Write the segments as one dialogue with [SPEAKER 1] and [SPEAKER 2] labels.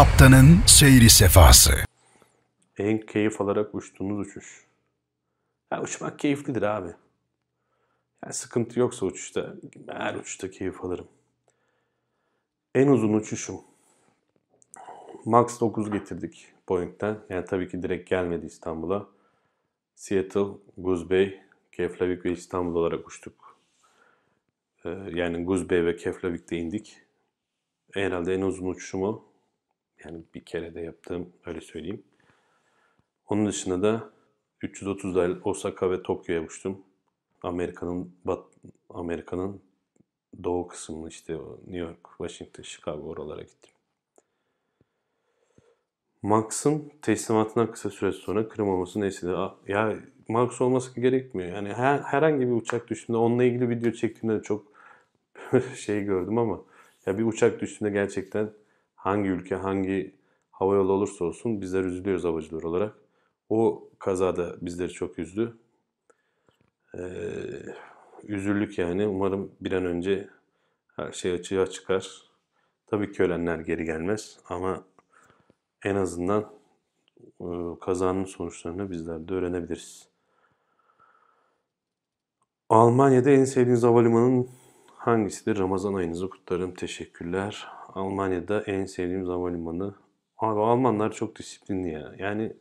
[SPEAKER 1] Kaptanın seyri sefası.
[SPEAKER 2] En keyif alarak uçtuğunuz uçuş. Ya uçmak keyiflidir abi. Yani sıkıntı yoksa uçuşta, her uçuşta keyif alırım. En uzun uçuşum. Max 9 getirdik Boeing'den. Yani tabii ki direkt gelmedi İstanbul'a. Seattle, Goose Bay, Keflavik ve İstanbul olarak uçtuk. Ee, yani Goose Bay ve Keflavik'te indik. Herhalde en uzun uçuşumu yani bir kere de yaptığım öyle söyleyeyim. Onun dışında da 330 dahil Osaka ve Tokyo'ya uçtum. Amerika'nın bat Amerika'nın doğu kısmını işte New York, Washington, Chicago oralara gittim. Max'ın teslimatından kısa süre sonra kırılmaması neyse de ya Max olması gerekmiyor. Yani her, herhangi bir uçak düştüğünde onunla ilgili video çektiğimde çok şey gördüm ama ya bir uçak düştüğünde gerçekten hangi ülke, hangi hava yolu olursa olsun bizler üzülüyoruz havacılar olarak. O kazada bizleri çok üzdü. Ee, üzüldük yani. Umarım bir an önce her şey açığa çıkar. Tabii ki ölenler geri gelmez ama en azından e, kazanın sonuçlarını bizler de öğrenebiliriz. Almanya'da en sevdiğiniz havalimanının hangisidir? Ramazan ayınızı kutlarım. Teşekkürler. Almanya'da en sevdiğim havalimanı. Abi Almanlar çok disiplinli ya. Yani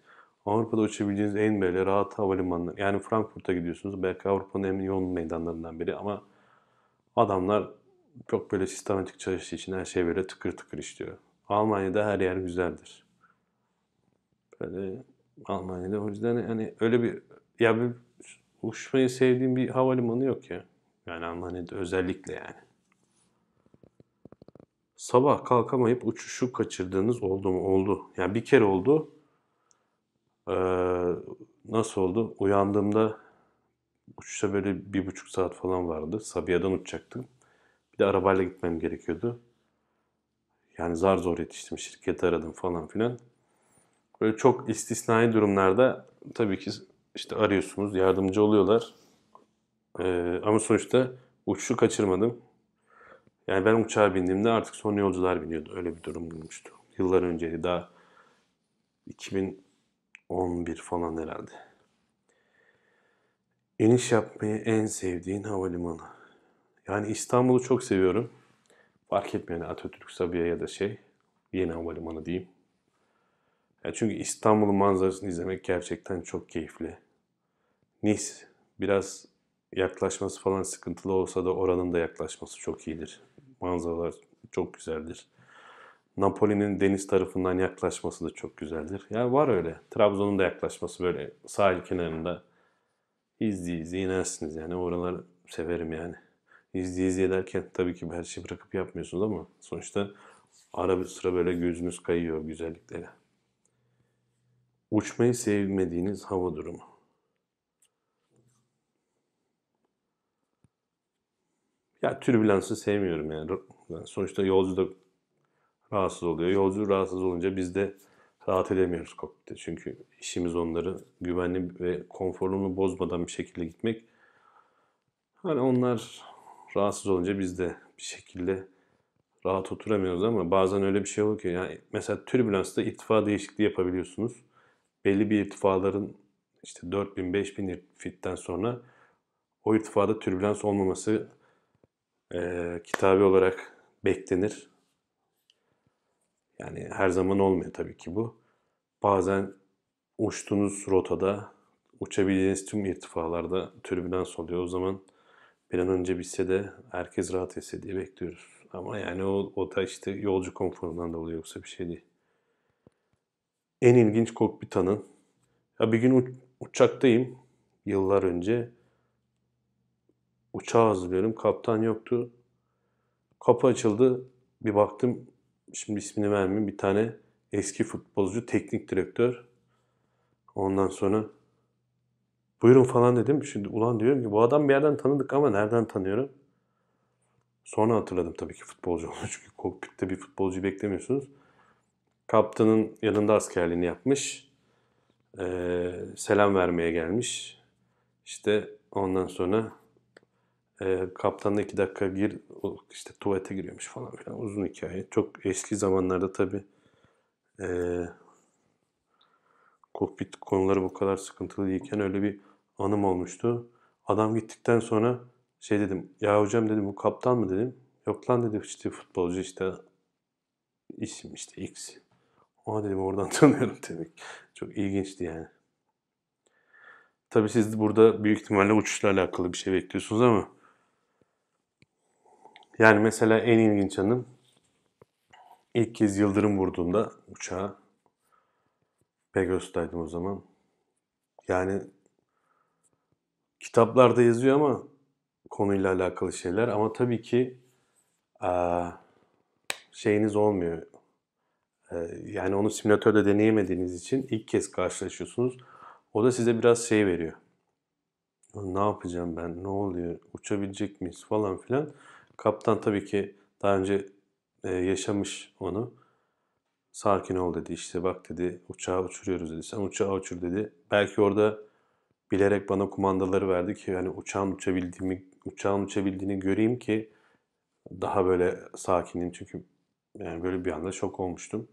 [SPEAKER 2] Avrupa'da uçabileceğiniz en böyle rahat havalimanı. Yani Frankfurt'a gidiyorsunuz. Belki Avrupa'nın en yoğun meydanlarından biri ama adamlar çok böyle sistematik çalıştığı için her şey böyle tıkır tıkır işliyor. Almanya'da her yer güzeldir. Böyle Almanya'da o yüzden hani öyle bir ya bir uçmayı sevdiğim bir havalimanı yok ya. Yani Almanya'da özellikle yani. Sabah kalkamayıp uçuşu kaçırdığınız oldu mu? Oldu. Yani bir kere oldu. Ee, nasıl oldu? Uyandığımda uçuşa böyle bir buçuk saat falan vardı. Sabiha'dan uçacaktım. Bir de arabayla gitmem gerekiyordu. Yani zar zor yetiştim. Şirketi aradım falan filan. Böyle çok istisnai durumlarda tabii ki işte arıyorsunuz, yardımcı oluyorlar. Ee, ama sonuçta uçuşu kaçırmadım. Yani ben uçağa bindiğimde artık son yolcular biniyordu. Öyle bir durum olmuştu. Yıllar önceydi. Daha 2011 falan herhalde. İniş yapmayı en sevdiğin havalimanı. Yani İstanbul'u çok seviyorum. Fark etmiyor yani Atatürk, Sabiha ya da şey. Yeni havalimanı diyeyim. Yani çünkü İstanbul'un manzarasını izlemek gerçekten çok keyifli. Nice biraz yaklaşması falan sıkıntılı olsa da oranın da yaklaşması çok iyidir. Manzaralar çok güzeldir. Napoli'nin deniz tarafından yaklaşması da çok güzeldir. Yani var öyle. Trabzon'un da yaklaşması böyle sahil kenarında izli izli inersiniz yani. Oraları severim yani. İzli izli derken tabii ki her şeyi bırakıp yapmıyorsunuz ama sonuçta ara bir sıra böyle gözünüz kayıyor güzelliklere. Uçmayı sevmediğiniz hava durumu. Ya türbülansı sevmiyorum yani. Sonuçta yolcu da rahatsız oluyor. Yolcu rahatsız olunca biz de rahat edemiyoruz kokpitte. Çünkü işimiz onları güvenli ve konforunu bozmadan bir şekilde gitmek. Hani onlar rahatsız olunca biz de bir şekilde rahat oturamıyoruz ama bazen öyle bir şey oluyor ki yani mesela türbülansta irtifa değişikliği yapabiliyorsunuz. Belli bir irtifaların işte 4000-5000 fitten sonra o irtifada türbülans olmaması e, kitabi olarak beklenir. Yani her zaman olmuyor tabii ki bu. Bazen uçtuğunuz rotada uçabileceğiniz tüm irtifalarda türbülans oluyor. O zaman bir an önce bitse de herkes rahat etse diye bekliyoruz. Ama yani o, o da işte yolcu konforundan da oluyor yoksa bir şey değil. En ilginç kokpit anın. Ya bir gün uçaktayım yıllar önce. Uçağı hazırlıyorum. Kaptan yoktu. Kapı açıldı. Bir baktım şimdi ismini vermeyeyim. Bir tane eski futbolcu, teknik direktör. Ondan sonra buyurun falan dedim. Şimdi ulan diyorum ki bu adam bir yerden tanıdık ama nereden tanıyorum? Sonra hatırladım tabii ki futbolcu olduğunu. Çünkü kokpitte bir futbolcuyu beklemiyorsunuz. Kaptanın yanında askerliğini yapmış. Ee, selam vermeye gelmiş. İşte ondan sonra e, kaptanla iki dakika gir, işte tuvalete giriyormuş falan filan. Uzun hikaye. Çok eski zamanlarda tabii Ee, kokpit konuları bu kadar sıkıntılı değilken öyle bir anım olmuştu. Adam gittikten sonra şey dedim. Ya hocam dedim bu kaptan mı dedim. Yok lan dedi işte futbolcu işte isim işte X. Aa dedim oradan tanıyorum demek. Çok ilginçti yani. Tabii siz burada büyük ihtimalle uçuşla alakalı bir şey bekliyorsunuz ama yani mesela en ilginç anım ilk kez yıldırım vurduğunda uçağa Pegasus'taydım o zaman. Yani kitaplarda yazıyor ama konuyla alakalı şeyler ama tabii ki şeyiniz olmuyor. Yani onu simülatörde deneyemediğiniz için ilk kez karşılaşıyorsunuz. O da size biraz şey veriyor. Ne yapacağım ben? Ne oluyor? Uçabilecek miyiz falan filan. Kaptan tabii ki daha önce e, yaşamış onu. Sakin ol dedi işte bak dedi uçağı uçuruyoruz dedi. Sen uçağı uçur dedi. Belki orada bilerek bana kumandaları verdi ki yani uçağın uçabildiğimi uçağın uçabildiğini göreyim ki daha böyle sakinim çünkü yani böyle bir anda şok olmuştum.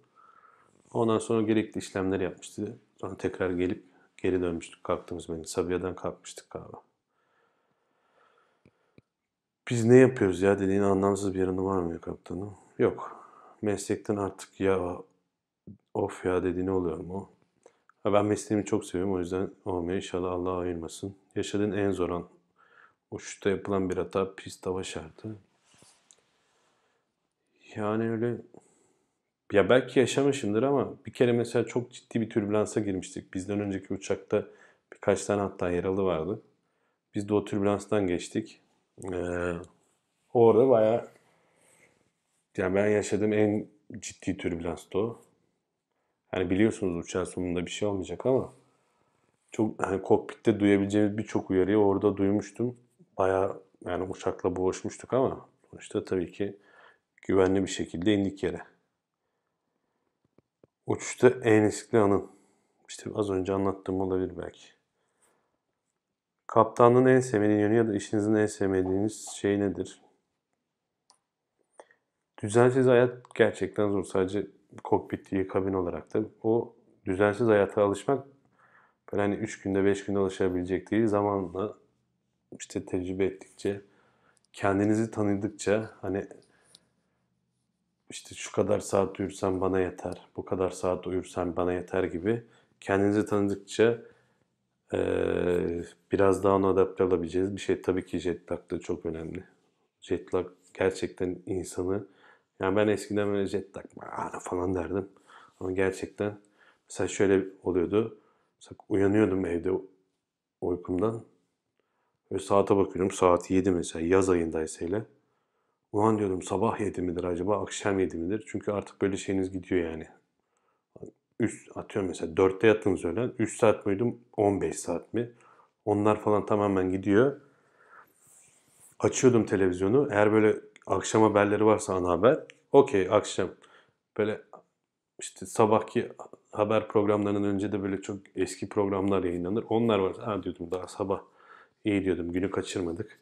[SPEAKER 2] Ondan sonra gerekli işlemleri yapmıştı. Sonra tekrar gelip geri dönmüştük. Kalktığımız beni. Sabiha'dan kalkmıştık galiba. Biz ne yapıyoruz ya dediğin anlamsız bir yanı var mı kaptanım? Yok. Meslekten artık ya of ya dediğini oluyor mu? Ben mesleğimi çok seviyorum o yüzden olmuyor. İnşallah Allah ayırmasın. Yaşadığın en zor an. Uçuşta yapılan bir hata pist hava şartı. Yani öyle ya belki yaşamışımdır ama bir kere mesela çok ciddi bir türbülansa girmiştik. Bizden önceki uçakta birkaç tane hatta yaralı vardı. Biz de o türbülanstan geçtik. Ee, orada bayağı yani ben yaşadığım en ciddi türbülanstı o. Hani biliyorsunuz uçağın sonunda bir şey olmayacak ama çok hani kokpitte duyabileceğimiz birçok uyarıyı orada duymuştum. Bayağı yani uçakla boğuşmuştuk ama sonuçta tabii ki güvenli bir şekilde indik yere. Uçuşta en riskli anın. İşte az önce anlattığım olabilir belki. Kaptanlığın en sevmediğin yönü ya da işinizin en sevmediğiniz şey nedir? Düzensiz hayat gerçekten zor. Sadece kokpit değil, kabin olarak da. O düzensiz hayata alışmak böyle hani 3 günde 5 günde alışabilecek değil. Zamanla işte tecrübe ettikçe, kendinizi tanıdıkça hani işte şu kadar saat uyursam bana yeter, bu kadar saat uyursam bana yeter gibi kendinizi tanıdıkça eee, biraz daha ona adapte olabileceğiniz bir şey. Tabii ki jet lag da çok önemli. Jet lag gerçekten insanı yani ben eskiden böyle jet lag falan derdim. Ama gerçekten mesela şöyle oluyordu. Mesela uyanıyordum evde uykumdan. Ve saate bakıyorum saat 7 mesela yaz ayındaysa hele. Ulan diyordum sabah 7 midir acaba akşam 7 midir? Çünkü artık böyle şeyiniz gidiyor yani. Üst atıyorum mesela 4'te yattınız öğlen. 3 saat mi uyudum 15 saat mi? Onlar falan tamamen gidiyor. Açıyordum televizyonu. Eğer böyle akşam haberleri varsa ana haber. Okey akşam. Böyle işte sabahki haber programlarının önce de böyle çok eski programlar yayınlanır. Onlar var. Ha diyordum daha sabah. İyi diyordum günü kaçırmadık.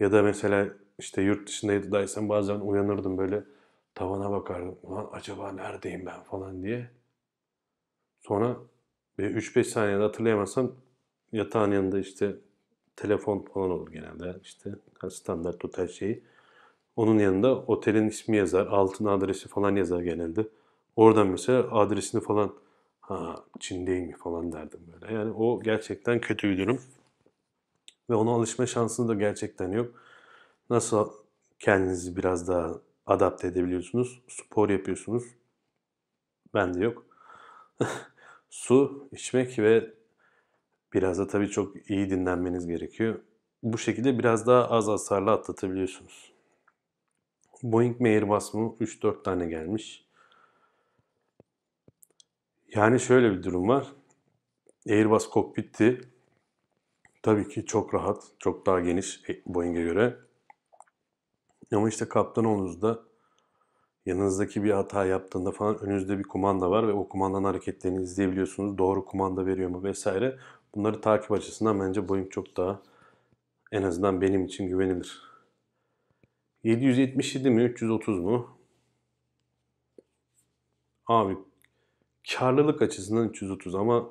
[SPEAKER 2] Ya da mesela işte yurt dışındaysam bazen uyanırdım böyle tavana bakardım. Ulan acaba neredeyim ben falan diye. Sonra bir 3-5 saniyede hatırlayamazsam yatağın yanında işte telefon falan olur genelde. İşte standart otel şeyi. Onun yanında otelin ismi yazar, altına adresi falan yazar genelde. Oradan mesela adresini falan ha Çin'deyim falan derdim böyle. Yani o gerçekten kötü bir durum. Ve ona alışma şansınız da gerçekten yok. Nasıl kendinizi biraz daha adapte edebiliyorsunuz? Spor yapıyorsunuz. Bende yok. Su içmek ve biraz da tabii çok iyi dinlenmeniz gerekiyor. Bu şekilde biraz daha az hasarla atlatabiliyorsunuz. Boeing Airbus mu? 3-4 tane gelmiş. Yani şöyle bir durum var. Airbus kokpitti. Tabii ki çok rahat, çok daha geniş Boeing'e göre. Ama işte kaptan olduğunuzda yanınızdaki bir hata yaptığında falan önünüzde bir kumanda var ve o kumandanın hareketlerini izleyebiliyorsunuz. Doğru kumanda veriyor mu vesaire. Bunları takip açısından bence Boeing çok daha en azından benim için güvenilir. 777 mi 330 mu? Abi karlılık açısından 330 ama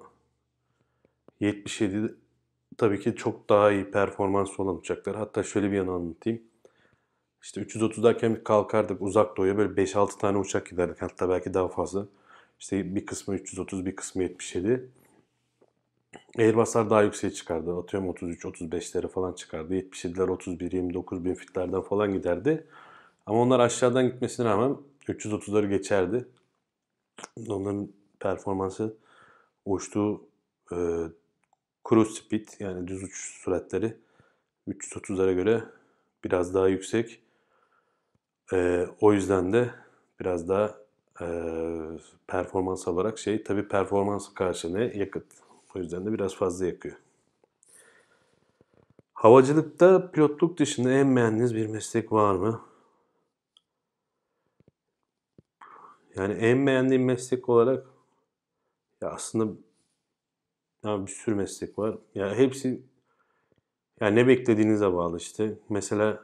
[SPEAKER 2] 77 tabii ki çok daha iyi performans olan uçaklar. Hatta şöyle bir yana anlatayım. İşte 330'dayken bir kalkardık uzak doğuya böyle 5-6 tane uçak giderdik. Hatta belki daha fazla. İşte bir kısmı 330, bir kısmı 77. Airbus'lar daha yükseğe çıkardı. Atıyorum 33-35'lere falan çıkardı. 77'ler 31-29 bin fitlerden falan giderdi. Ama onlar aşağıdan gitmesine rağmen 330'ları geçerdi. Onların performansı uçtuğu e, cruise speed yani düz uçuş süratleri 330'lara göre biraz daha yüksek. E, o yüzden de biraz daha e, performans olarak şey tabi performans karşılığında yakıt. O yüzden de biraz fazla yakıyor. Havacılıkta pilotluk dışında en beğendiğiniz bir meslek var mı? Yani en beğendiğim meslek olarak ya aslında ya bir sürü meslek var. Ya hepsi ya ne beklediğinize bağlı işte. Mesela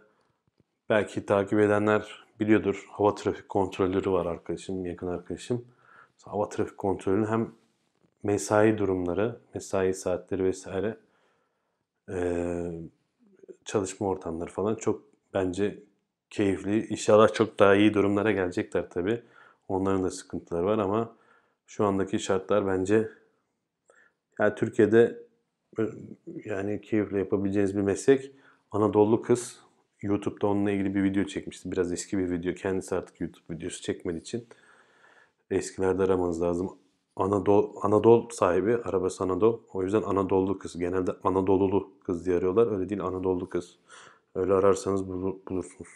[SPEAKER 2] belki takip edenler biliyordur. Hava trafik kontrolörü var arkadaşım, yakın arkadaşım. Hava trafik kontrolünün hem mesai durumları, mesai saatleri vesaire eee, çalışma ortamları falan çok bence keyifli. İnşallah çok daha iyi durumlara gelecekler tabii. Onların da sıkıntıları var ama şu andaki şartlar bence yani Türkiye'de e, yani keyifle yapabileceğiniz bir meslek. Anadolu kız YouTube'da onunla ilgili bir video çekmişti. Biraz eski bir video. Kendisi artık YouTube videosu çekmediği için eskilerde aramanız lazım. Anadolu, Anadolu sahibi, arabası Anadolu. O yüzden Anadolu kız. Genelde Anadolulu kız diye arıyorlar. Öyle değil Anadolu kız. Öyle ararsanız bulu- bulursunuz.